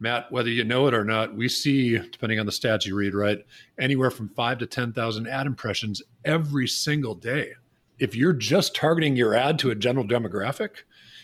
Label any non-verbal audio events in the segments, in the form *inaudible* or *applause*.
Matt, whether you know it or not, we see, depending on the stats you read, right, anywhere from five to 10,000 ad impressions every single day. If you're just targeting your ad to a general demographic,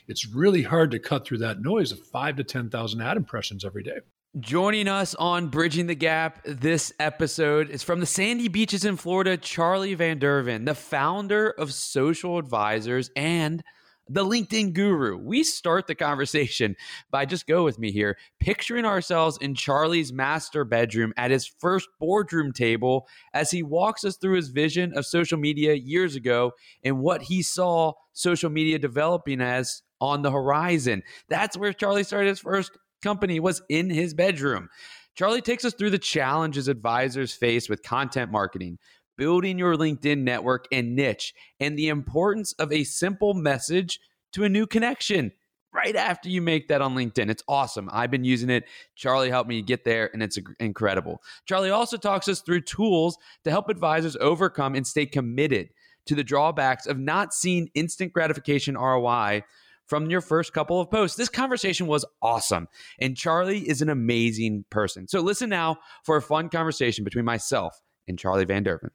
it's really hard to cut through that noise of five to 10,000 ad impressions every day. Joining us on Bridging the Gap this episode is from the sandy beaches in Florida, Charlie Van Derven, the founder of Social Advisors and the LinkedIn guru. We start the conversation by just go with me here, picturing ourselves in Charlie's master bedroom at his first boardroom table as he walks us through his vision of social media years ago and what he saw social media developing as on the horizon. That's where Charlie started his first company was in his bedroom. Charlie takes us through the challenges advisors face with content marketing, building your LinkedIn network and niche, and the importance of a simple message to a new connection right after you make that on LinkedIn. It's awesome. I've been using it. Charlie helped me get there, and it's incredible. Charlie also talks us through tools to help advisors overcome and stay committed to the drawbacks of not seeing instant gratification ROI from your first couple of posts. This conversation was awesome, and Charlie is an amazing person. So listen now for a fun conversation between myself and Charlie Van Derven.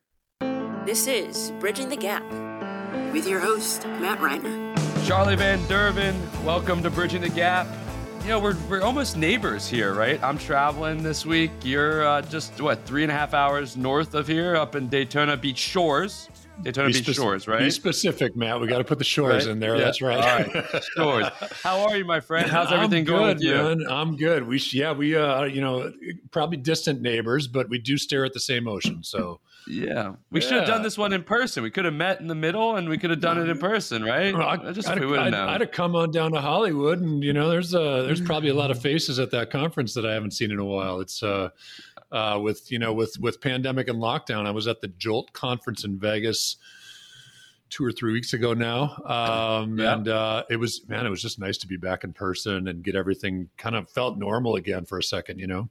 This is Bridging the Gap with your host, Matt Reiner. Charlie Van Derven, welcome to Bridging the Gap. You know, we're, we're almost neighbors here, right? I'm traveling this week. You're uh, just, what, three and a half hours north of here up in Daytona Beach Shores. Daytona be Beach spe- Shores, right? Be specific, Matt. We got to put the shores right? in there. Yeah. That's right. All right. Shores. How are you, my friend? How's everything good, going with you? Man. I'm good. We, yeah, we, uh, you know, probably distant neighbors, but we do stare at the same ocean. So, yeah, we yeah. should have done this one in person. We could have met in the middle, and we could have done it in person, right? Well, I, just I'd, we would have known. I'd have come on down to Hollywood, and you know, there's uh, there's probably a lot of *laughs* faces at that conference that I haven't seen in a while. It's uh, uh, with you know, with with pandemic and lockdown. I was at the Jolt conference in Vegas two or three weeks ago now. Um, yeah. And uh, it was, man, it was just nice to be back in person and get everything kind of felt normal again for a second, you know?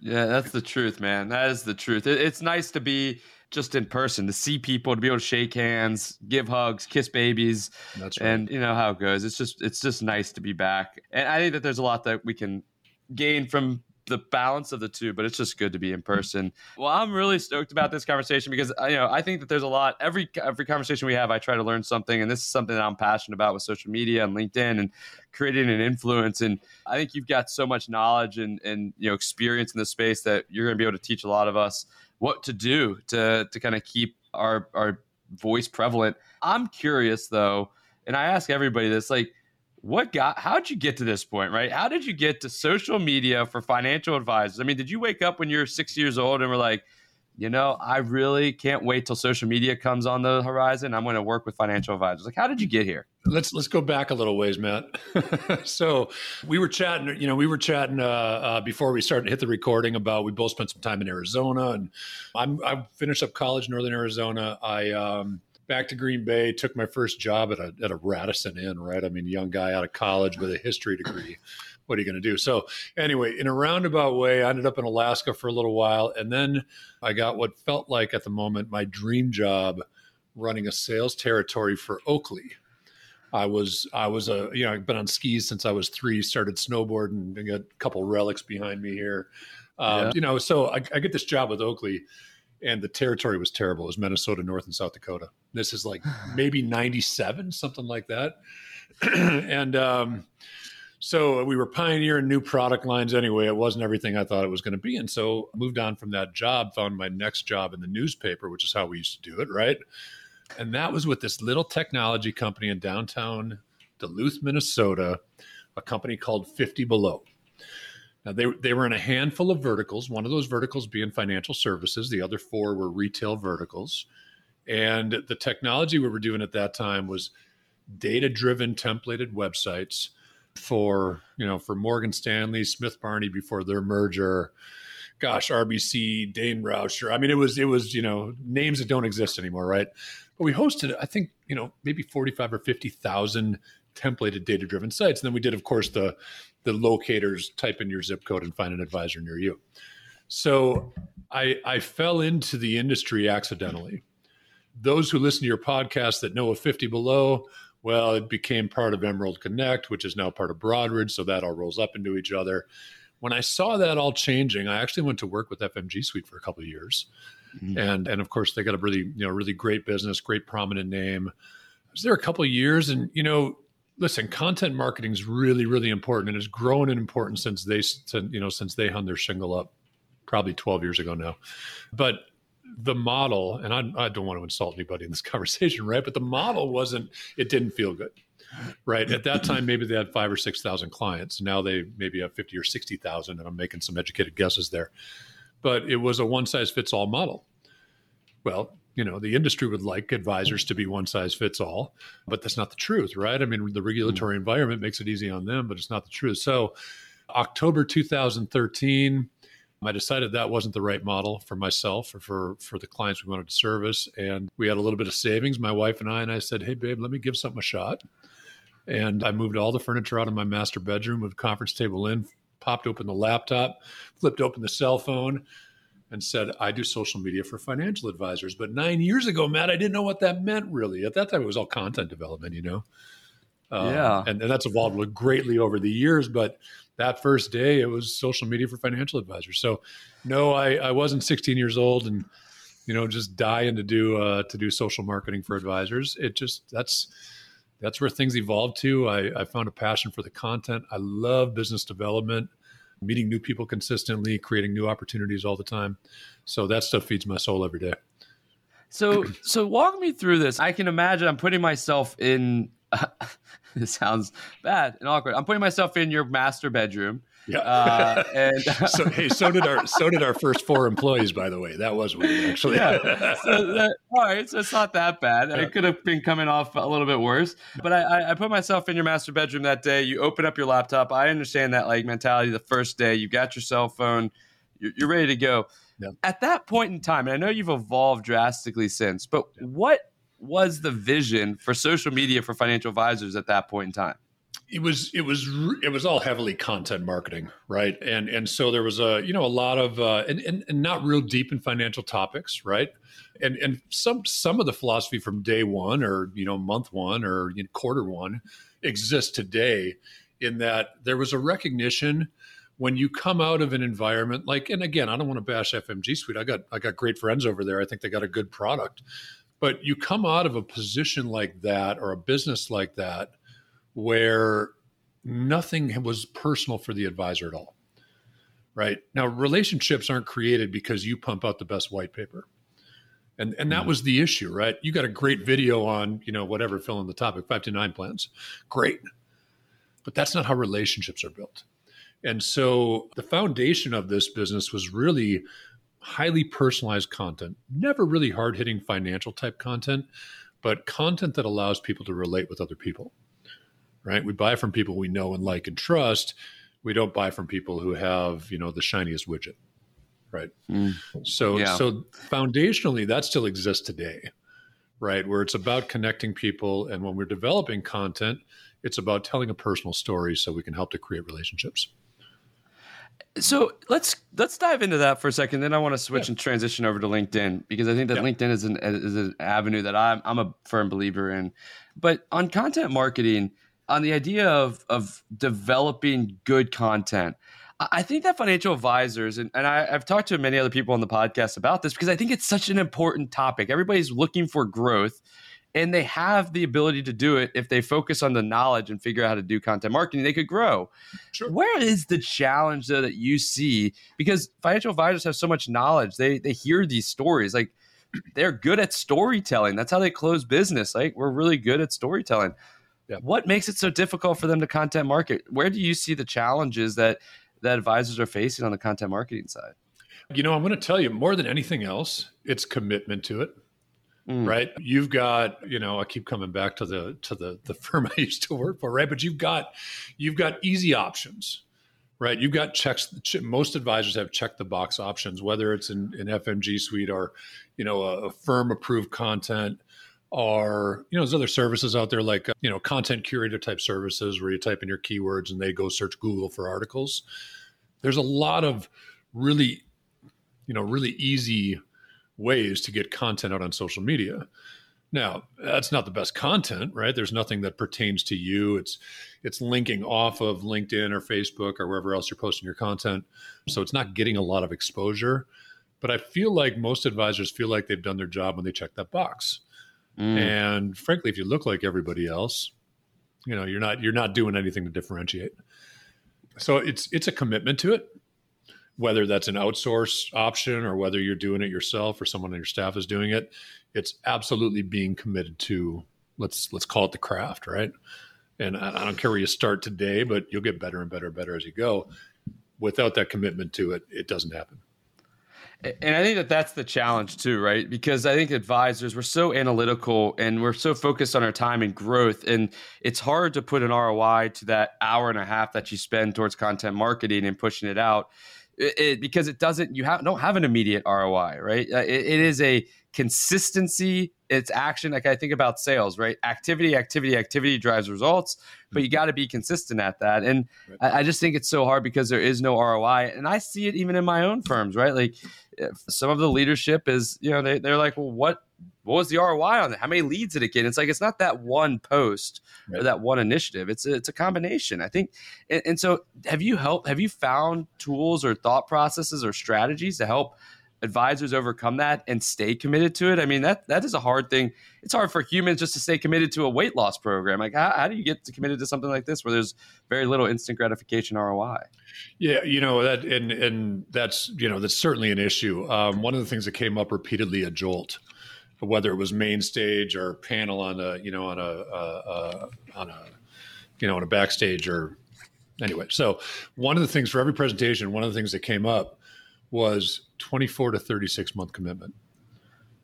Yeah, that's the truth, man. That is the truth. It, it's nice to be just in person, to see people, to be able to shake hands, give hugs, kiss babies. That's right. And you know how it goes. It's just, it's just nice to be back. And I think that there's a lot that we can gain from the balance of the two, but it's just good to be in person. Well, I'm really stoked about this conversation because you know I think that there's a lot. Every every conversation we have, I try to learn something, and this is something that I'm passionate about with social media and LinkedIn and creating an influence. And I think you've got so much knowledge and and you know experience in this space that you're going to be able to teach a lot of us what to do to to kind of keep our our voice prevalent. I'm curious though, and I ask everybody this, like what got how'd you get to this point right? How did you get to social media for financial advisors? I mean did you wake up when you're six years old and were like you know i really can't wait till social media comes on the horizon. I'm going to work with financial advisors. Like how did you get here? Let's let's go back a little ways matt. *laughs* So we were chatting you know we were chatting uh, uh, before we started to hit the recording about we both spent some time in arizona and i'm i finished up college in northern arizona. I um, back to Green Bay, took my first job at a, at a Radisson Inn, right? I mean, young guy out of college with a history degree. What are you going to do? So, anyway, in a roundabout way, I ended up in Alaska for a little while. And then I got what felt like at the moment my dream job running a sales territory for Oakley. I was I was a you know I've been on skis since I was three. Started snowboarding. I got a couple relics behind me here. Um, yeah. You know, so I, I, get this job with Oakley, and the territory was terrible. It was Minnesota, North and South Dakota. This is like *sighs* maybe 97, something like that. *clears throat* and um, so we were pioneering new product lines anyway. It wasn't everything I thought it was going to be. And so I moved on from that job, found my next job in the newspaper, which is how we used to do it, right? And that was with this little technology company in downtown Duluth, Minnesota, a company called 50 Below. Now they they were in a handful of verticals. One of those verticals being financial services. The other four were retail verticals. And the technology we were doing at that time was data-driven templated websites for you know for Morgan Stanley, Smith Barney before their merger. Gosh, RBC, Dain Rauscher. I mean, it was it was you know names that don't exist anymore, right? But we hosted, I think you know maybe forty-five or fifty thousand templated data-driven sites, and then we did, of course, the the locators, type in your zip code and find an advisor near you. So I, I fell into the industry accidentally. Those who listen to your podcast that know of 50 Below, well, it became part of Emerald Connect, which is now part of Broadridge. So that all rolls up into each other. when I saw that all changing, I actually went to work with FMG Suite for a couple of years. Mm-hmm. And and of course they got a really, you know, really great business, great prominent name. I was there a couple of years and you know, listen, content marketing is really, really important and it's grown in importance since they, you know, since they hung their shingle up probably 12 years ago now. But the model, and I, I don't want to insult anybody in this *laughs* conversation, right? But the model wasn't, it didn't feel good, right? At that time, maybe they had five or 6,000 clients. Now they maybe have 50 or 60,000, and I'm making some educated guesses there. But it was a one size fits all model. Well, you know, the industry would like advisors mm-hmm. to be one size fits all, but that's not the truth, right? I mean, the mm-hmm. regulatory environment makes it easy on them, but it's not the truth. So, October 2013, I decided that wasn't the right model for myself or for for the clients we wanted to service, and we had a little bit of savings. My wife and I, and I said, "Hey, babe, let me give something a shot." And I moved all the furniture out of my master bedroom, with conference table in, popped open the laptop, flipped open the cell phone, and said, I do social media for financial advisors. But nine years ago, Matt, I didn't know what that meant really. At that time, it was all content development, you know? Um, yeah. And, and that's evolved greatly over the years. But that first day, it was social media for financial advisors. So, no, I, I wasn't 16 years old and, you know, just dying to do uh, to do social marketing for advisors. It just that's that's where things evolved to. I, I found a passion for the content. I love business development, meeting new people consistently, creating new opportunities all the time. So that stuff feeds my soul every day. So, so walk me through this. I can imagine I'm putting myself in *laughs* it sounds bad and awkward. I'm putting myself in your master bedroom. Yeah. Uh, and *laughs* so hey, so did our so did our first four employees, by the way. That was weird, actually. yeah. *laughs* So that, all right, so it's not that bad. It could have been coming off a little bit worse. But I, I put myself in your master bedroom that day. You open up your laptop. I understand that like mentality. The first day, you got your cell phone. You're, you're ready to go. Yeah. At that point in time, and I know you've evolved drastically since, but what was the vision for social media for financial advisors at that point in time? It was it was it was all heavily content marketing, right? And and so there was a you know a lot of uh, and, and and not real deep in financial topics, right? And and some some of the philosophy from day one or you know month one or you know, quarter one exists today in that there was a recognition when you come out of an environment like and again i don't want to bash fmg suite i got i got great friends over there i think they got a good product but you come out of a position like that or a business like that where nothing was personal for the advisor at all. Right. Now, relationships aren't created because you pump out the best white paper. And, and that mm. was the issue, right? You got a great video on, you know, whatever, fill in the topic, 529 plans. Great. But that's not how relationships are built. And so the foundation of this business was really highly personalized content, never really hard hitting financial type content, but content that allows people to relate with other people. Right? We buy from people we know and like and trust. We don't buy from people who have, you know, the shiniest widget. Right. Mm. So yeah. so foundationally that still exists today. Right? Where it's about connecting people and when we're developing content, it's about telling a personal story so we can help to create relationships. So let's let's dive into that for a second. Then I want to switch yeah. and transition over to LinkedIn because I think that yeah. LinkedIn is an is an avenue that I'm I'm a firm believer in. But on content marketing, on the idea of of developing good content, I think that financial advisors and, and I, I've talked to many other people on the podcast about this because I think it's such an important topic. Everybody's looking for growth and they have the ability to do it if they focus on the knowledge and figure out how to do content marketing they could grow sure. where is the challenge though that you see because financial advisors have so much knowledge they they hear these stories like they're good at storytelling that's how they close business like we're really good at storytelling yeah. what makes it so difficult for them to content market? Where do you see the challenges that that advisors are facing on the content marketing side? You know i'm going to tell you more than anything else it's commitment to it Mm. right? You've got you know i keep coming back to the to the the *laughs* firm i used to work for right? But you've got you've got easy options right? You've got checks most advisors have check the box options whether it's in, in fmg suite or you know a, a firm approved content or you know there's other services out there like uh, you know content curator type services where you type in your keywords and they go search google for articles there's a lot of really you know really easy ways to get content out on social media. Now, that's not the best content, right? There's nothing that pertains to you. It's it's linking off of LinkedIn or Facebook or wherever else you're posting your content. So it's not getting a lot of exposure. But I feel like most advisors feel like they've done their job when they check that box. Mm. And frankly, if you look like everybody else, you know, you're not you're not doing anything to differentiate. So it's it's a commitment to it, whether that's an outsource option or whether you're doing it yourself or someone on your staff is doing it. It's absolutely being committed to let's let's call it the craft, right? And I, I don't care where you start today, but you'll get better and better and better as you go. Without that commitment to it, it doesn't happen. And I think that that's the challenge too, right? Because I think advisors we're so analytical and we're so focused on our time and growth, and it's hard to put an ROI to that hour and a half that you spend towards content marketing and pushing it out, it, it, because it doesn't you have don't have an immediate ROI, right? Uh, it, it is a consistency it's action like i think about sales right activity activity activity drives results but you mm-hmm. got to be consistent at that and I, I, just think it's so hard because there is no roi and i see it even in my own firms right like some of the leadership is you know they, they're like well what what was the ROI on it? How many leads did it get? It's like it's not that one post right. or that one initiative. It's a, it's a combination. I think, and, and, so have you helped? Have you found tools or thought processes or strategies to help advisors overcome that and stay committed to it? I mean, that that is a hard thing. It's hard for humans just to stay committed to a weight loss program. Like, how, how do you get committed to something like this where there's very little instant gratification ROI? Yeah, you know that, and and that's you know that's certainly an issue. Um, one of the things that came up repeatedly at Jolt, whether it was main stage or panel on a you know on a uh, on a you know on a backstage or anyway. So one of the things for every presentation, one of the things that came up was 24 to 36 month commitment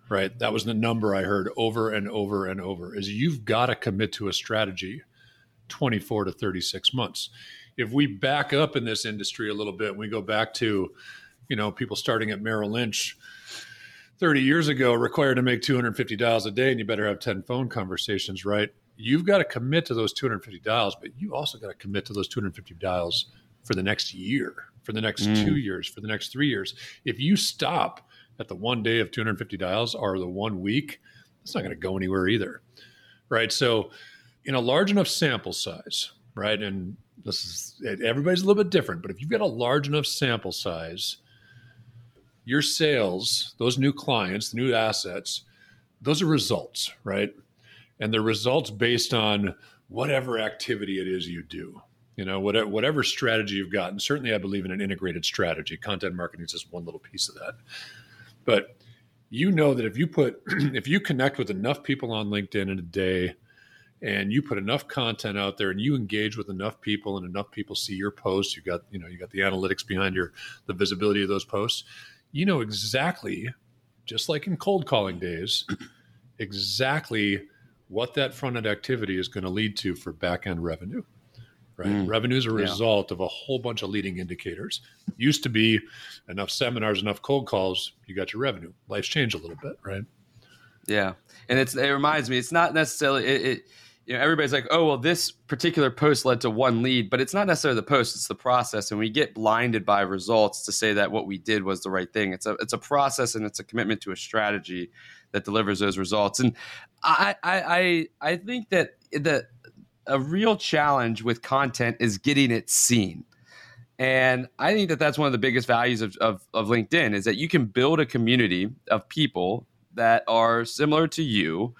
right? That was the number i heard over and over and over is you've got to commit to a strategy 24 to 36 months. If we back up in this industry a little bit and we go back to you know people starting at merrill lynch 30 years ago required to make 250 dials a day and you better have 10 phone conversations right? You've got to commit to those 250 dials but you also got to commit to those 250 dials for the next year for the next mm. two years, for the next three years. If you stop at the one day of 250 dials or the one week, it's not going to go anywhere either. Right. So, in a large enough sample size, right, and this is everybody's a little bit different, but if you've got a large enough sample size, your sales, those new clients, the new assets, those are results, right? And they're results based on whatever activity it is you do you know whatever, whatever strategy you've got and certainly i believe in an integrated strategy. Content marketing is just one little piece of that. But you know that if you put *clears throat* if you connect with enough people on linkedin in a day and you put enough content out there and you engage with enough people and enough people see your posts you got you know you got the analytics behind your the visibility of those posts you know exactly just like in cold calling days *clears throat* exactly what that front end activity is going to lead to for back end revenue right? Mm. Revenue is a result yeah. of a whole bunch of leading indicators. Used to be enough seminars, enough cold calls, you got your revenue. Life's changed a little bit, right? Yeah, and it's it reminds me, it's not necessarily it, it you know everybody's like oh well this particular post led to one lead but it's not necessarily the post it's the process and we get blinded by results to say that what we did was the right thing it's a it's a process and it's a commitment to a strategy that delivers those results and i i i, I think that that a real challenge with content is getting it seen. And I think that that's one of the biggest values of, of, of, LinkedIn is that you can build a community of people that are similar to you,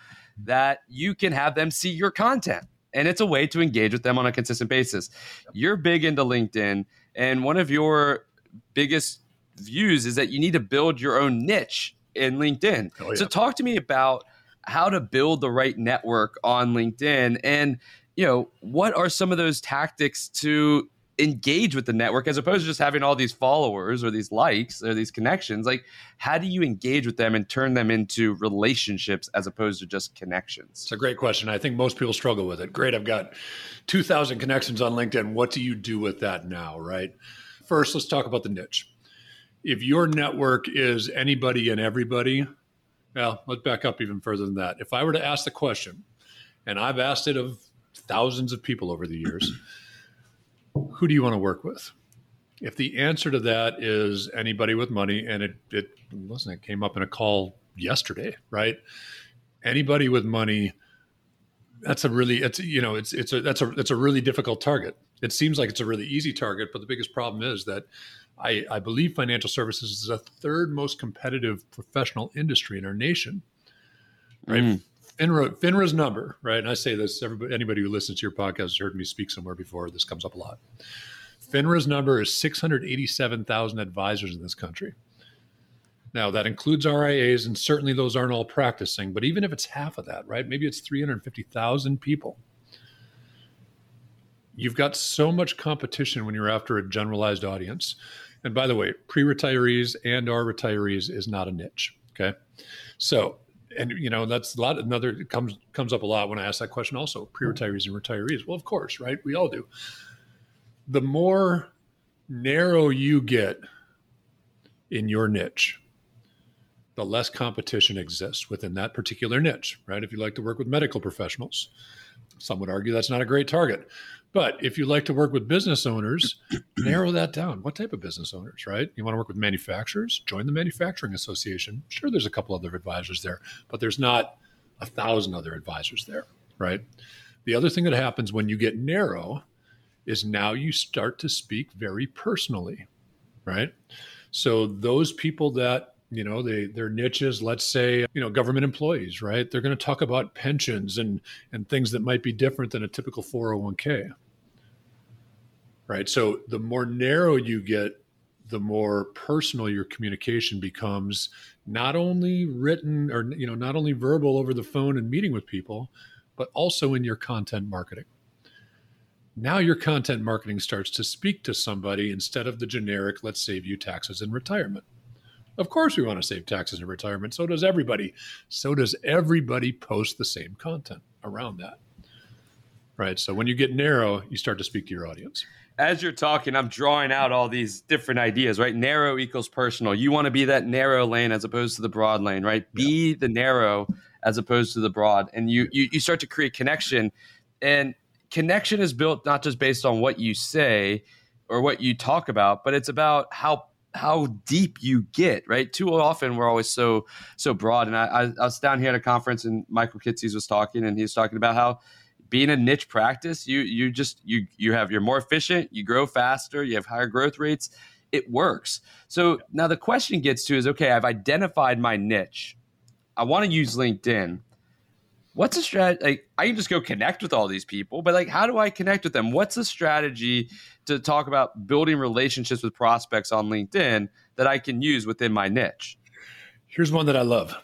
that you can have them see your content. And it's a way to engage with them on a consistent basis. You're big into LinkedIn, and one of your biggest views is that you need to build your own niche in LinkedIn. Oh, yeah. So, talk to me about how to build the right network on LinkedIn and you know, what are some of those tactics to engage with the network as opposed to just having all these followers or these likes or these connections? Like how do you engage with them and turn them into relationships as opposed to just connections? It's a great question. I think most people struggle with it. Great i've got 2000 connections on linkedin. What do you do with that now right? First let's talk about the niche. If your network is anybody and everybody well let's back up even further than that. If i were to ask the question and i've asked it of thousands of people over the years. Who do you want to work with? If the answer to that is anybody with money, and it, it listen, it came up in a call yesterday, right? anybody with money that's a really it's you know it's it's a that's a that's a really difficult target it seems like it's a really easy target but the biggest problem is that i i believe financial services is the third most competitive professional industry in our nation right mm. FINRA, FINRA's number, right? And I say this, everybody, anybody who listens to your podcast has heard me speak somewhere before. This comes up a lot. FINRA's number is 687,000 advisors in this country. Now, that includes RIAs, and certainly those aren't all practicing, but even if it's half of that, right? Maybe it's 350,000 people. You've got so much competition when you're after a generalized audience. And by the way, pre-retirees and our retirees is not a niche. Okay. So, and you know, that's a lot another comes comes up a lot when I ask that question also, hmm. pre-retirees and retirees. Well, of course, right? We all do. The more narrow you get in your niche, the less competition exists within that particular niche, right? If you like to work with medical professionals, some would argue that's not a great target. But if you like to work with business owners, *clears throat* narrow that down. What type of business owners, right? You want to work with manufacturers? Join the Manufacturing Association. Sure, there's a couple other advisors there, but there's not a thousand other advisors there, right? The other thing that happens when you get narrow is now you start to speak very personally, right? So those people that you know they their niches let's say you know government employees right they're going to talk about pensions and and things that might be different than a typical 401k right so the more narrow you get the more personal your communication becomes not only written or you know not only verbal over the phone and meeting with people but also in your content marketing now your content marketing starts to speak to somebody instead of the generic let's save you taxes in retirement of course, we want to save taxes in retirement. So does everybody. So does everybody post the same content around that. Right. So when you get narrow, you start to speak to your audience. As you're talking, I'm drawing out all these different ideas, right? Narrow equals personal. You want to be that narrow lane as opposed to the broad lane, right? Yeah. Be the narrow as opposed to the broad. And you, you you start to create connection. And connection is built not just based on what you say or what you talk about, but it's about how how deep you get, right? Too often we're always so so broad. And I, I, I was down here at a conference and Michael Kitces was talking, and he was talking about how being a niche practice, you you just you you have you're more efficient, you grow faster, you have higher growth rates. It works. So now the question gets to is okay, I've identified my niche. I want to use LinkedIn what's a strategy? Like, I can just go connect with all these people, but like, how do I connect with them? What's a strategy to talk about building relationships with prospects on LinkedIn that I can use within my niche? Here's one that I love.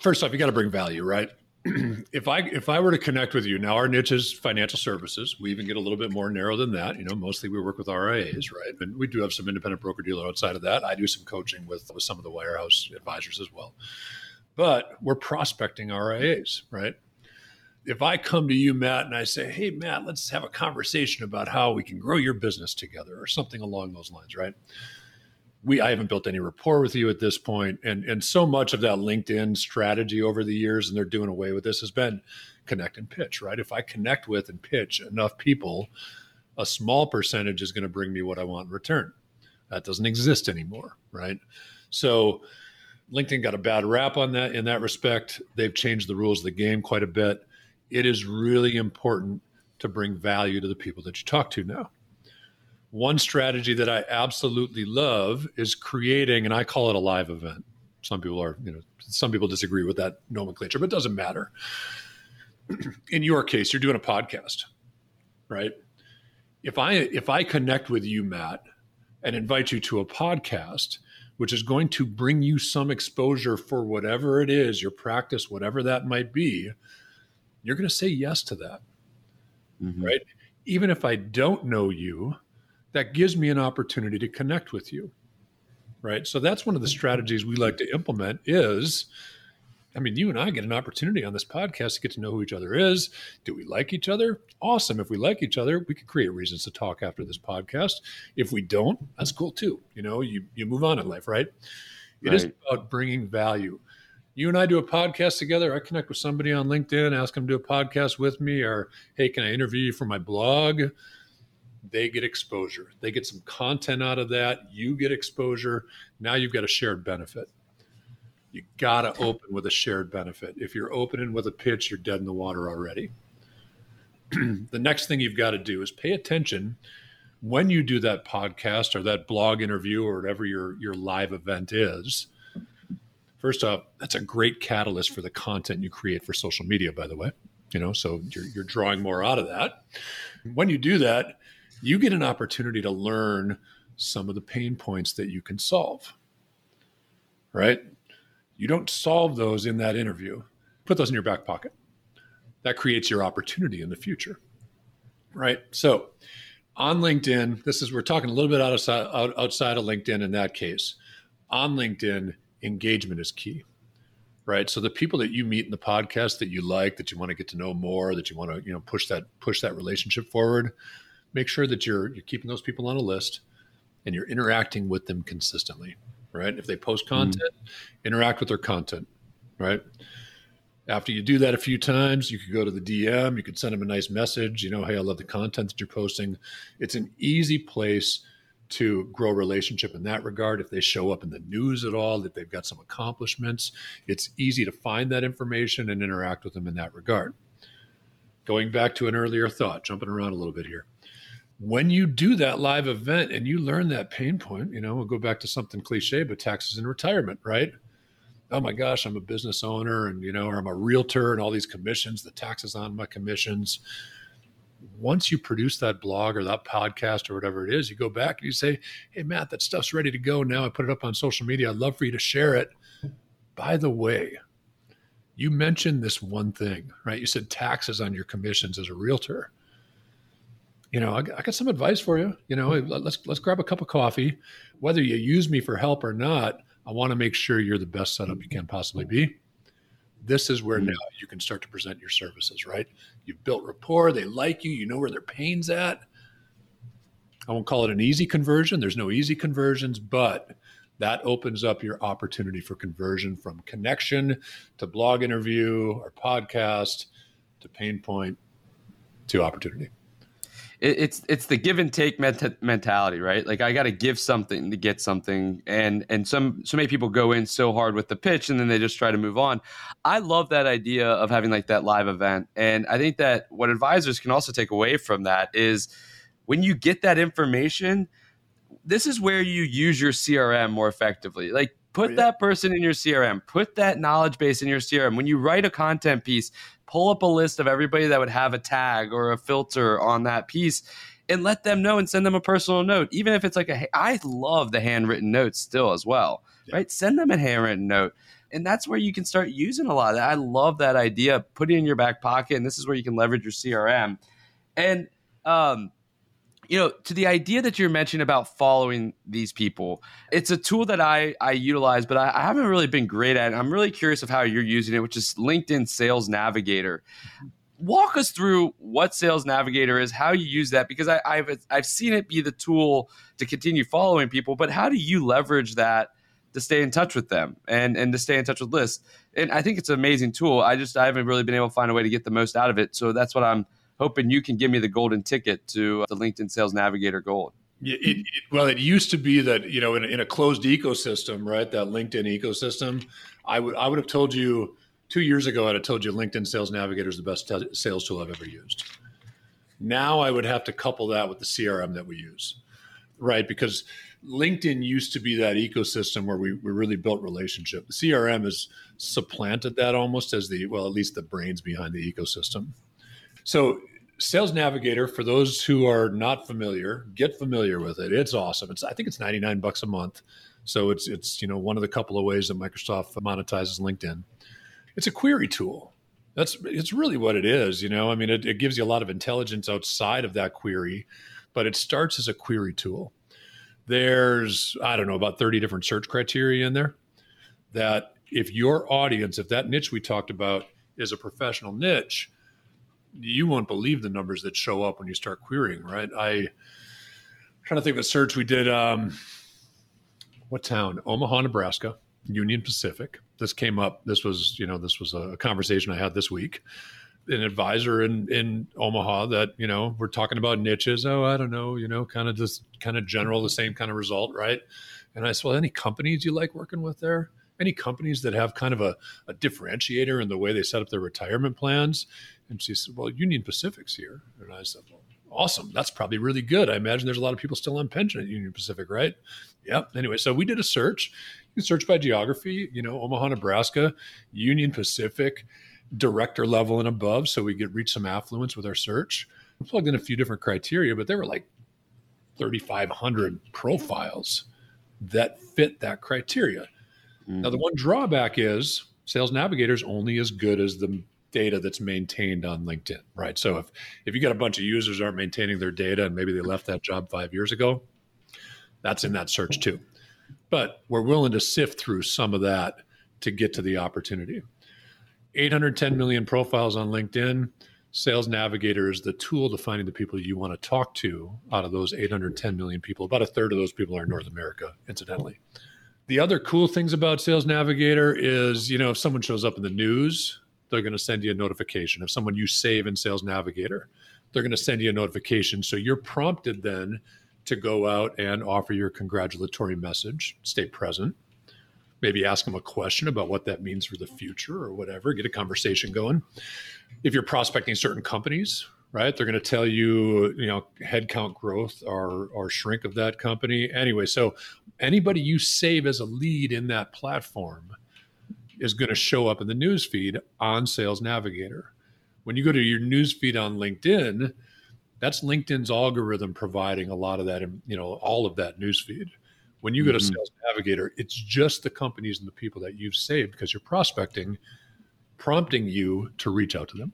First off, you got to bring value, right? *clears throat* if I if I were to connect with you now, our niche is financial services. We even get a little bit more narrow than that. You know, mostly we work with RIAs, right? And we do have some independent broker dealer outside of that. I do some coaching with with some of the wirehouse advisors as well but we're prospecting RIAs, right? If I come to you, Matt, and I say, hey, Matt, let's have a conversation about how we can grow your business together or something along those lines, right? We, I haven't built any rapport with you at this point, and and so much of that LinkedIn strategy over the years, and they're doing away with this, has been connect and pitch, right? If I connect with and pitch enough people, a small percentage is going to bring me what I want in return. That doesn't exist anymore, right? So LinkedIn got a bad rap on that in that respect. They've changed the rules of the game quite a bit. It is really important to bring value to the people that you talk to now. One strategy that I absolutely love is creating, and I call it a live event. Some people are, you know, some people disagree with that nomenclature, but it doesn't matter. *clears throat* in your case, you're doing a podcast, right? If I if I connect with you, Matt, and invite you to a podcast, which is going to bring you some exposure for whatever it is, your practice, whatever that might be, you're going to say yes to that. Mm-hmm. Right? Even if I don't know you, that gives me an opportunity to connect with you. Right? So that's one of the strategies we like to implement is I mean, you and I get an opportunity on this podcast to get to know who each other is. Do we like each other? Awesome. If we like each other, we could create reasons to talk after this podcast. If we don't, that's cool too. You know, you you move on in life, right? It right. is about bringing value. You and I do a podcast together. I connect with somebody on LinkedIn, ask them to do a podcast with me, or hey, can I interview you for my blog? They get exposure. They get some content out of that. You get exposure. Now you've got a shared benefit You got to open with a shared benefit. If you're opening with a pitch, you're dead in the water already. *clears throat* the next thing you've got to do is pay attention when you do that podcast or that blog interview or whatever your your live event is. First off, that's a great catalyst for the content you create for social media, by the way. You know, so you're, you're drawing more out of that. When you do that, you get an opportunity to learn some of the pain points that you can solve. Right? You don't solve those in that interview. Put those in your back pocket. That creates your opportunity in the future. Right? So, on LinkedIn, this is we're talking a little bit outside outside of LinkedIn in that case. On LinkedIn, engagement is key. Right? So the people that you meet in the podcast that you like, that you want to get to know more, that you want to, you know, push that push that relationship forward, make sure that you're you're keeping those people on a list and you're interacting with them consistently, right? If they post mm-hmm. content, mm-hmm. interact with their content, right? After you do that a few times, you could go to the DM, you could send them a nice message, you know, hey, I love the content that you're posting. It's an easy place to grow relationship in that regard. If they show up in the news at all, that they've got some accomplishments, it's easy to find that information and interact with them in that regard. Going back to an earlier thought, jumping around a little bit here when you do that live event and you learn that pain point, you know, we'll go back to something cliche, but taxes and retirement, right? Oh my gosh, I'm a business owner and, you know, or I'm a realtor and all these commissions, the taxes on my commissions. Once you produce that blog or that podcast or whatever it is, you go back and you say, Hey, Matt, that stuff's ready to go now. I put it up on social media. I'd love for you to share it. By the way, you mentioned this one thing, right? You said taxes on your commissions as a realtor you know, I, I, got some advice for you. You know, mm-hmm. let's let's grab a cup of coffee. Whether you use me for help or not, I want to make sure you're the best setup you can possibly be. This is where mm-hmm. now you can start to present your services, right? You've built rapport, they like you, you know where their pain's at. I won't call it an easy conversion. There's no easy conversions, but that opens up your opportunity for conversion from connection to blog interview or podcast to pain point to opportunity it's it's the give and take mentality, right? Like I got to give something to get something, and and some so many people go in so hard with the pitch, and then they just try to move on. I love that idea of having like that live event, and I think that what advisors can also take away from that is when you get that information, this is where you use your CRM more effectively. Like put oh, that person in your CRM, put that knowledge base in your CRM. When you write a content piece, pull up a list of everybody that would have a tag or a filter on that piece and let them know and send them a personal note even if it's like a i love the handwritten notes still as well yeah. right? Send them a handwritten note. And that's where you can start using a lot of that. I love that idea. Put it in your back pocket and this is where you can leverage your crm and um, you know, to the idea that you're mentioning about following these people, it's a tool that I I utilize, but I, I haven't really been great at it. I'm really curious of how you're using it, which is LinkedIn Sales Navigator. Walk us through what Sales Navigator is, how you use that, because I, I've I've seen it be the tool to continue following people, but how do you leverage that? to stay in touch with them and and to stay in touch with lists. And I think it's an amazing tool. I just I haven't really been able to find a way to get the most out of it. So that's what I'm hoping you can give me the golden ticket to uh, the LinkedIn Sales Navigator Gold. It, it, well, it used to be that you know in, in a closed ecosystem, right? That LinkedIn ecosystem, I would I would have told you two years ago. I'd have told you LinkedIn Sales Navigator is the best sales tool I've ever used. Now I would have to couple that with the CRM that we use, right? Because LinkedIn used to be that ecosystem where we, we really built relationship. The CRM has supplanted that almost as the well, at least the brains behind the ecosystem. So Sales Navigator, for those who are not familiar, get familiar with it. It's awesome. It's I think it's 99 bucks a month. So it's it's you know one of the couple of ways that Microsoft monetizes LinkedIn. It's a query tool. That's it's really what it is. You know, I mean, it, it gives you a lot of intelligence outside of that query, but it starts as a query tool. There's I don't know about 30 different search criteria in there. That if your audience, if that niche we talked about is a professional niche, you won't believe the numbers that show up when you start querying, right? I am trying to think of a search we did. Um, what town? Omaha, Nebraska, Union Pacific. This came up. This was, you know, this was a conversation I had this week. An advisor in in Omaha that you know we're talking about niches. Oh, I don't know, you know, kind of just kind of general, the same kind of result, right? And I said, well, any companies you like working with there? Any companies that have kind of a, a differentiator in the way they set up their retirement plans? And she said, Well, Union Pacific's here. And I said, Well, awesome. That's probably really good. I imagine there's a lot of people still on pension at Union Pacific, right? Yep. Anyway, so we did a search. You search by geography, you know, Omaha, Nebraska, Union Pacific, director level and above. So we get reach some affluence with our search. Plugged in a few different criteria, but there were like 3,500 profiles that fit that criteria. Mm-hmm. Now, the one drawback is Sales Navigator is only as good as the data that's maintained on LinkedIn, right? So if if you got a bunch of users aren't maintaining their data and maybe they left that job five years ago, that's in that search too. But we're willing to sift through some of that to get to the opportunity. 810 million profiles on LinkedIn. Sales Navigator is the tool to finding the people you want to talk to out of those 810 million people. About a third of those people are in North America, incidentally. The other cool things about Sales Navigator is, you know, if someone shows up in the news, they're going to send you a notification. If someone you save in Sales Navigator, they're going to send you a notification. So you're prompted then to go out and offer your congratulatory message, stay present, maybe ask them a question about what that means for the future or whatever, get a conversation going. If you're prospecting certain companies, right, they're going to tell you, you know, headcount growth or, or shrink of that company. Anyway, so anybody you save as a lead in that platform is going to show up in the news feed on Sales Navigator. When you go to your news feed on LinkedIn, that's LinkedIn's algorithm providing a lot of that, you know, all of that news feed. When you go to mm-hmm. Sales Navigator, it's just the companies and the people that you've saved because you're prospecting, prompting you to reach out to them.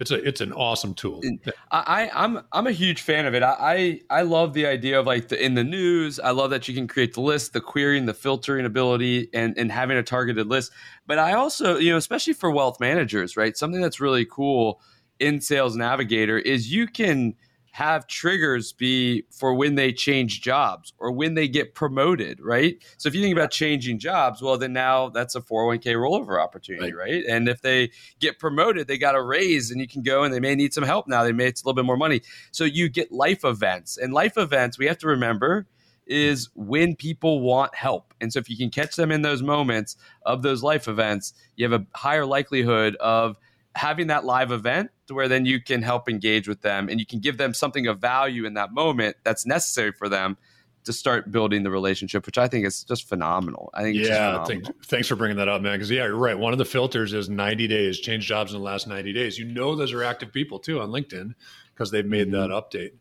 It's a it's an awesome tool. Mm. I, I'm I'm a huge fan of it. I I love the idea of like the in the news. I love that you can create the list, the querying, the filtering ability, and and having a targeted list. But I also you know especially for wealth managers, right? Something that's really cool in Sales Navigator is you can have triggers be for when they change jobs or when they get promoted, right? So if you think about changing jobs, well, then now that's a 401k rollover opportunity, right? right? And if they get promoted, they got a raise and you can go and they may need some help now. They may it's a little bit more money. So you get life events. And life events, we have to remember, is when people want help. And so if you can catch them in those moments of those life events, you have a higher likelihood of having that live event to where then you can help engage with them and you can give them something of value in that moment that's necessary for them to start building the relationship, which I think is just phenomenal. I think yeah, think, thanks for bringing that up, man. Because yeah, you're right. One of the filters is 90 days, change jobs in the last 90 days. You know, those are active people too on LinkedIn because they've made mm-hmm. that update.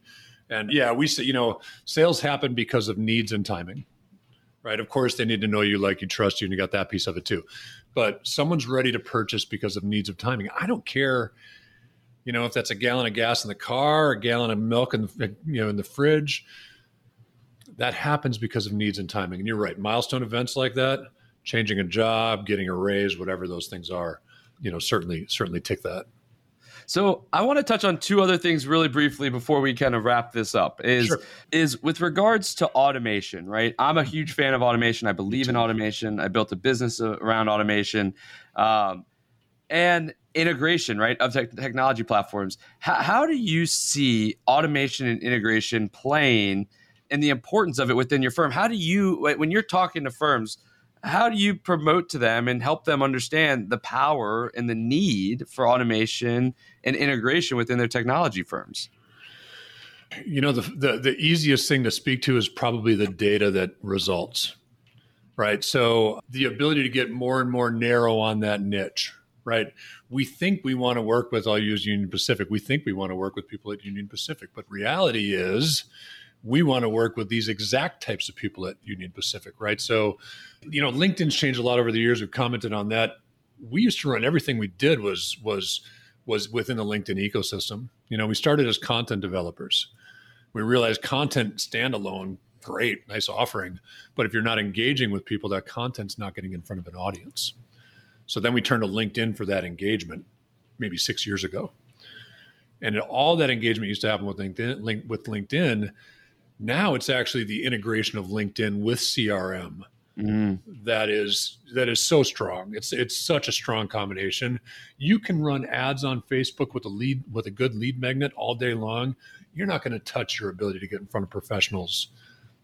And yeah, we say you know, sales happen because of needs and timing, right? Of course, they need to know you, like you, trust you, and you got that piece of it too. But someone's ready to purchase because of needs of timing. I don't care you know, if that's a gallon of gas in the car, a gallon of milk in the, you know, in the fridge, that happens because of needs and timing. And you're right. Milestone events like that, changing a job, getting a raise, whatever those things are, you know, certainly, certainly tick that. So I want to touch on two other things really briefly before we kind of wrap this up. Is sure. is with regards to automation, right? I'm a huge fan of automation. I believe in automation. I built a business around automation. Um, and integration, right, of te- technology platforms. How, how do you see automation and integration playing and the importance of it within your firm? How do you, when you're talking to firms, how do you promote to them and help them understand the power and the need for automation and integration within their technology firms? You know, the, the, the easiest thing to speak to is probably the data that results, right? So the ability to get more and more narrow on that niche, right? We think we want to work with, I'll use Union Pacific. We think we want to work with people at Union Pacific, but reality is we want to work with these exact types of people at Union Pacific, right? So, you know, LinkedIn's changed a lot over the years. We've commented on that. We used to run everything we did was was was within the LinkedIn ecosystem. You know, we started as content developers. We realized content standalone, great, nice offering, but if you're not engaging with people, that content's not getting in front of an audience. So then we turned to LinkedIn for that engagement, maybe six years ago. And all that engagement used to happen with LinkedIn. Link, with LinkedIn, now it's actually the integration of LinkedIn with CRM mm. that is that is so strong. It's it's such a strong combination. You can run ads on Facebook with a lead with a good lead magnet all day long. You're not going to touch your ability to get in front of professionals,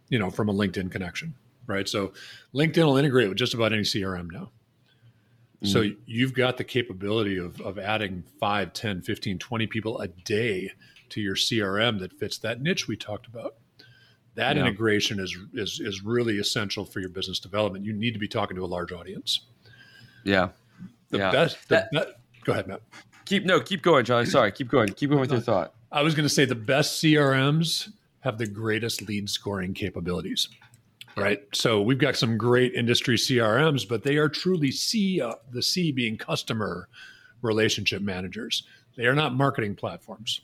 you know, from a LinkedIn connection. right? So LinkedIn will integrate with just about any CRM now. Mm-hmm. So you've got the capability of, of adding 5, 10, 15, 20 people a day to your CRM that fits that niche we talked about. That yeah. integration is, is is really essential for your business development. You need to be talking to a large audience. Yeah. The yeah. best the, that, go ahead, Matt. Keep no, keep going, Charlie. Sorry, keep going. Keep going with your thought. I was going to say the best CRMs have the greatest lead scoring capabilities right? So we've got some great industry CRMs, but they are truly C, uh, the C being customer relationship managers. They are not marketing platforms,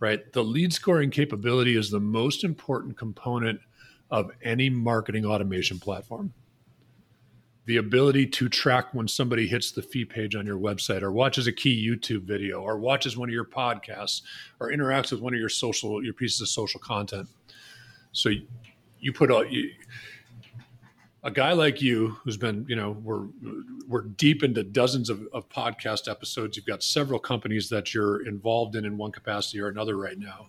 right? The lead scoring capability is the most important component of any marketing automation platform. The ability to track when somebody hits the fee page on your website or watches a key YouTube video or watches one of your podcasts or interacts with one of your social your pieces of social content. So you put all you, a guy like you who's been you know we're we're deep into dozens of, of podcast episodes. You've got several companies that you're involved in in one capacity or another right now.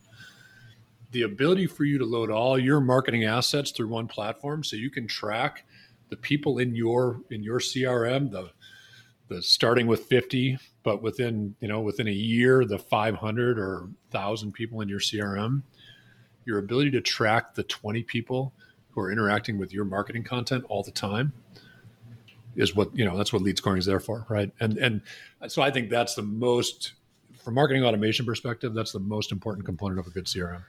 The ability for you to load all your marketing assets through one platform so you can track the people in your in your crm the the starting with 50 but within you know within a year the 500 or 1000 people in your crm your ability to track the 20 people who are interacting with your marketing content all the time is what you know that's what lead scoring is there for right? And and so i think that's the most from marketing automation perspective that's the most important component of a good crm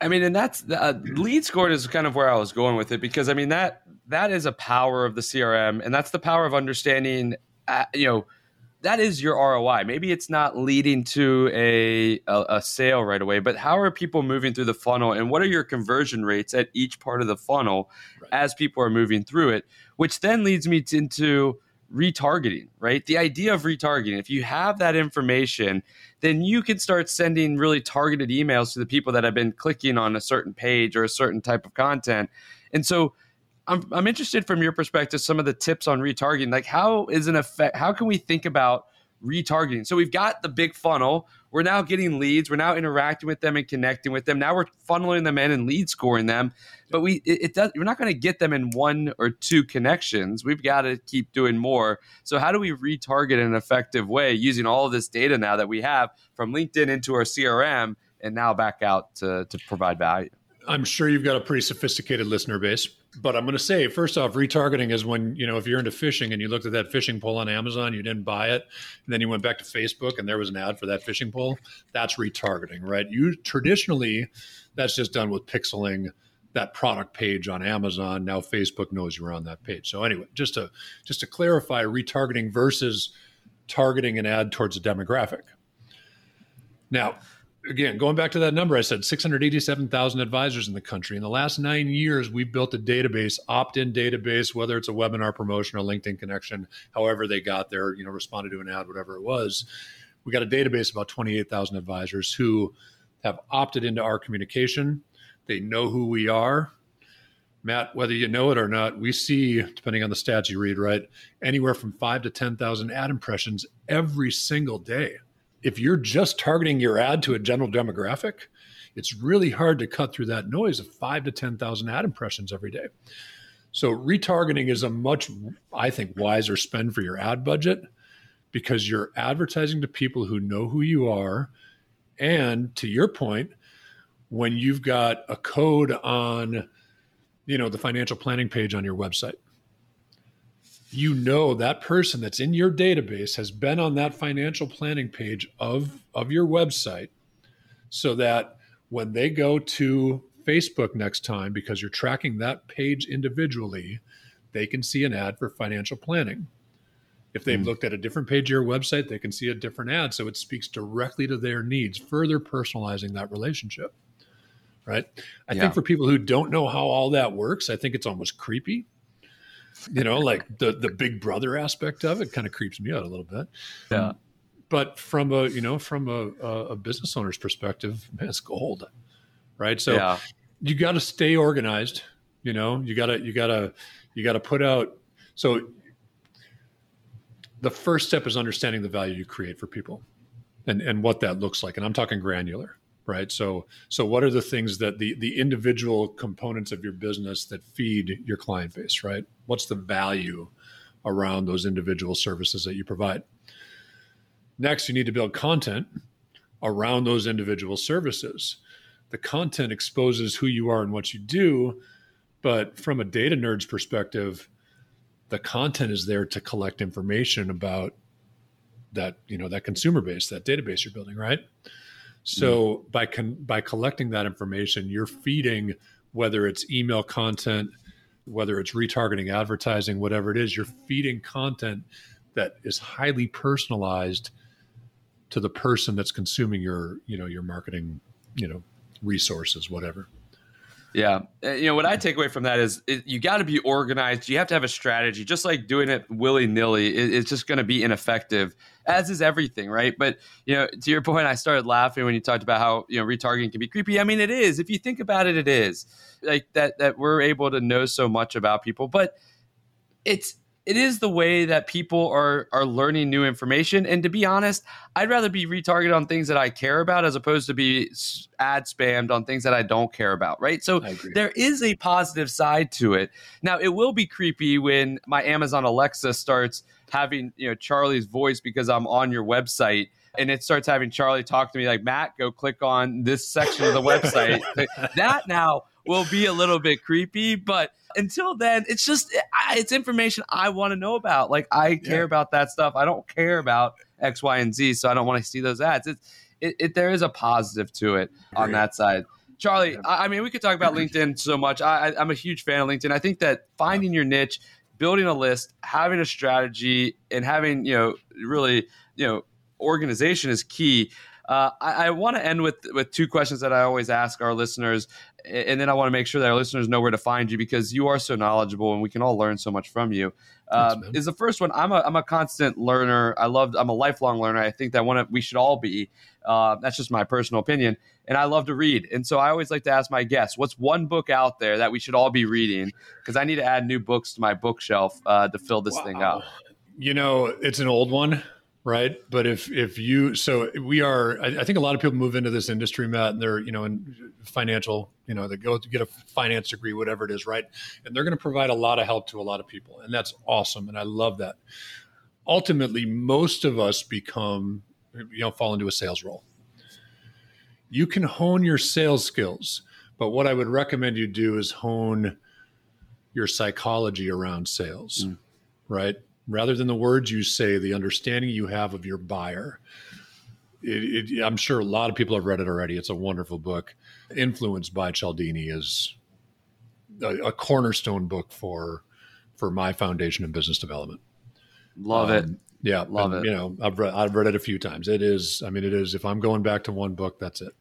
i mean and that's uh, lead scoring is kind of where i was going with it because i mean that that is a power of the crm and that's the power of understanding uh, you know that is your ROI. Maybe it's not leading to a, a, a sale right away, but how are people moving through the funnel, and what are your conversion rates at each part of the funnel right. as people are moving through it? Which then leads me to, into retargeting, right? The idea of retargeting. If you have that information, then you can start sending really targeted emails to the people that have been clicking on a certain page or a certain type of content, and so I'm, I'm interested from your perspective some of the tips on retargeting. Like how is an effect how can we think about retargeting? So we've got the big funnel. We're now getting leads. We're now interacting with them and connecting with them. Now we're funneling them in and lead scoring them. But we it, it does we're not going to get them in one or two connections. We've got to keep doing more. So how do we retarget in an effective way using all this data now that we have from linkedin into our crm and now back out to, to provide value? I'm sure you've got a pretty sophisticated listener base but I'm going to say, first off, retargeting is when, you know, if you're into fishing and you looked at that fishing pole on Amazon, you didn't buy it, and then you went back to Facebook and there was an ad for that fishing pole, that's retargeting, right? You traditionally, that's just done with pixeling that product page on Amazon. Now Facebook knows you're on that page. So anyway, just to just to clarify, retargeting versus targeting an ad towards a demographic. Now, again, going back to that number, I said 687,000 advisors in the country. In the last nine years, we've built a database, opt-in database, whether it's a webinar promotion or LinkedIn connection, however they got there, you know, responded to an ad, whatever it was. We got a database about 28,000 advisors who have opted into our communication. They know who we are. Matt, whether you know it or not, we see, depending on the stats you read, right, anywhere from five to 10,000 ad impressions every single day if you're just targeting your ad to a general demographic, it's really hard to cut through that noise of five to 10,000 ad impressions every day. So retargeting is a much, I think, wiser spend for your ad budget because you're advertising to people who know who you are. And to your point, when you've got a code on, you know, the financial planning page on your website, you know that person that's in your database has been on that financial planning page of of your website so that when they go to Facebook next time because you're tracking that page individually they can see an ad for financial planning if they've mm. looked at a different page of your website they can see a different ad so it speaks directly to their needs further personalizing that relationship right i yeah. think for people who don't know how all that works i think it's almost creepy you know, like the the big brother aspect of it kind of creeps me out a little bit. Yeah. Um, but from a you know from a, a business owner's perspective, man, it's gold, right? So yeah. you got to stay organized. You know, you gotta you gotta you gotta put out. So the first step is understanding the value you create for people, and and what that looks like. And I'm talking granular. Right? So so what are the things that the the individual components of your business that feed your client base, right? What's the value around those individual services that you provide? Next, you need to build content around those individual services. The content exposes who you are and what you do, but from a data nerd's perspective, the content is there to collect information about that, you know, that consumer base, that database you're building, right? So by con- by collecting that information, you're feeding whether it's email content, whether it's retargeting advertising, whatever it is, you're feeding content that is highly personalized to the person that's consuming your, you know, your marketing, you know, resources, whatever. Yeah. Uh, you know, what I take away from that is it, you got to be organized. You have to have a strategy. Just like doing it willy nilly, it, it's just going to be ineffective, as is everything, right? But, you know, to your point, I started laughing when you talked about how, you know, retargeting can be creepy. I mean, it is. If you think about it, it is. Like that, that we're able to know so much about people. But it's, it is the way that people are are learning new information and to be honest i'd rather be retargeted on things that i care about as opposed to be ad spammed on things that i don't care about right so there is a positive side to it now it will be creepy when my amazon alexa starts having you know charlie's voice because i'm on your website and it starts having charlie talk to me like matt go click on this section of the website *laughs* that now will be a little bit creepy but until then, it's just it's information I want to know about. Like I care yeah. about that stuff. I don't care about X, Y, and Z, so I don't want to see those ads. It's it, it there is a positive to it on that side. Charlie, I, I, mean, we could talk about LinkedIn so much. I, I'm a huge fan of LinkedIn. I think that finding your niche, building a list, having a strategy, and having you know really you know organization is key. Uh, I, I want to end with with two questions that I always ask our listeners, and then I want to make sure that our listeners know where to find you because you are so knowledgeable and we can all learn so much from you. Um, is the first one? I'm a I'm a constant learner. I love I'm a lifelong learner. I think that one we should all be. Uh, that's just my personal opinion, and I love to read. And so I always like to ask my guests, what's one book out there that we should all be reading? Because I need to add new books to my bookshelf uh, to fill this wow. thing up. You know, it's an old one right? But if if you so we are I, I, think a lot of people move into this industry matt and they're you know in financial you know they go to get a finance degree whatever it is right? And they're going to provide a lot of help to a lot of people and that's awesome and i love that. Ultimately most of us become you know fall into a sales role. You can hone your sales skills but what i would recommend you do is hone your psychology around sales mm. right rather than the words you say, the understanding you have of your buyer. It, it, I'm sure a lot of people have read it already. It's a wonderful book. Influence by Cialdini is a, a cornerstone book for for my foundation in business development. Love um, it. Yeah, love and, it. You know, I've read I've read it a few times. It is. I mean, it is. If I'm going back to one book, that's it.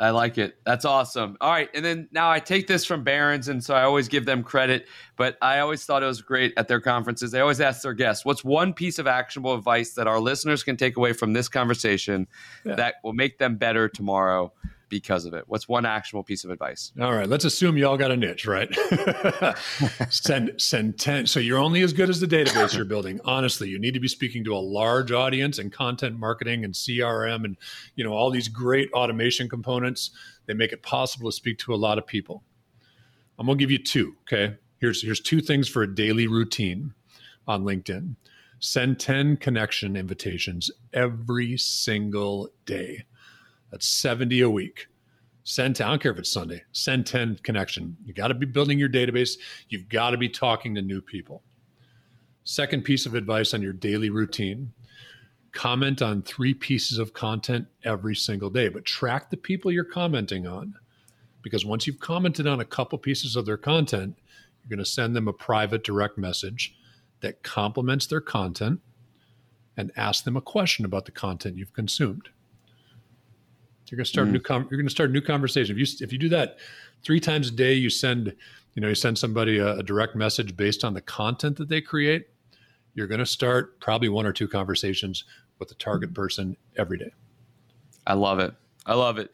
I like it. That's awesome. All right. And then now I take this from Barron's, and so I always give them credit, but I always thought it was great at their conferences. They always ask their guests, what's one piece of actionable advice that our listeners can take away from this conversation yeah. that will make them better tomorrow? Because of it? What's one actionable piece of advice? All right, let's assume you all got a niche, right? *laughs* send send ten. So you're only as good as the database you're building. Honestly, you need to be speaking to a large audience and content marketing and CRM and you know all these great automation components. They make it possible to speak to a lot of people. I'm gonna give you two. Okay, here's here's two things for a daily routine on LinkedIn. Send 10 connection invitations every single day. That's 70 a week. Send 10, I don't care if it's Sunday, send 10 connection. You got to be building your database. You've got to be talking to new people. Second piece of advice on your daily routine comment on three pieces of content every single day, but track the people you're commenting on. Because once you've commented on a couple pieces of their content, you're going to send them a private direct message that compliments their content and ask them a question about the content you've consumed. You're going to start mm. new. Com- you're going to start a new conversation. If you if you do that three times a day, you send you know you send somebody a, a direct message based on the content that they create. You're going to start probably one or two conversations with the target person every day. I love it. I love it.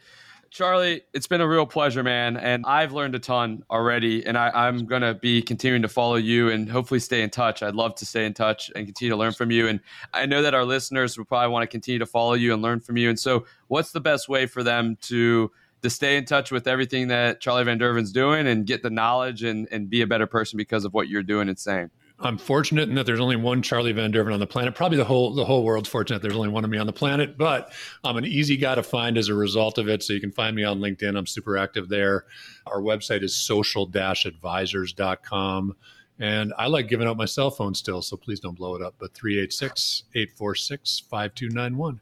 Charlie, it's been a real pleasure, man. And I've learned a ton already. And I, am going to be continuing to follow you and hopefully stay in touch. I'd love to stay in touch and continue to learn from you. And I know that our listeners will probably want to continue to follow you and learn from you. And so, what's the best way for them to? To stay in touch with everything that Charlie Van Derven's doing and get the knowledge and, and be a better person because of what you're doing and saying. I'm fortunate in that there's only one Charlie Van Derven on the planet. Probably the whole the whole world's fortunate there's only one of me on the planet, but I'm an easy guy to find as a result of it. So you can find me on LinkedIn. I'm super active there. Our website is social-advisors.com. And I like giving out my cell phone still, so please don't blow it up. But 386 846 5291.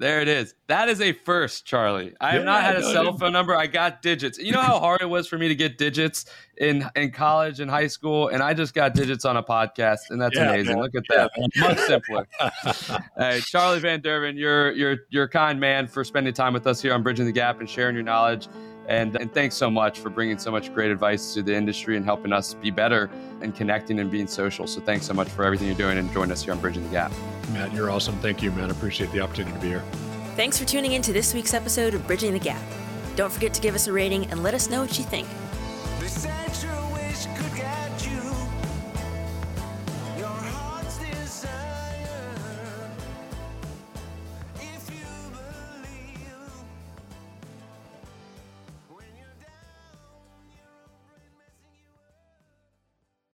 There it is. That is a first, Charlie. I have not had a cell phone number. I got digits. You know how *laughs* hard it was for me to get digits in in college and high school, and I just got digits on a podcast, and that's yeah, amazing. Man. Look at that, yeah, much simpler. *laughs* hey, Charlie Van Derven, you're you're you're a kind man for spending time with us here on Bridging the Gap and sharing your knowledge. And, and thanks so much for bringing so much great advice to the industry and helping us be better and connecting and being social. So thanks so much for everything you're doing and joining us here on Bridging the Gap. Matt, you're awesome. Thank you, man. Appreciate the opportunity to be here. Thanks for tuning in to this week's episode of Bridging the Gap. Don't forget to give us a rating and let us know what you think.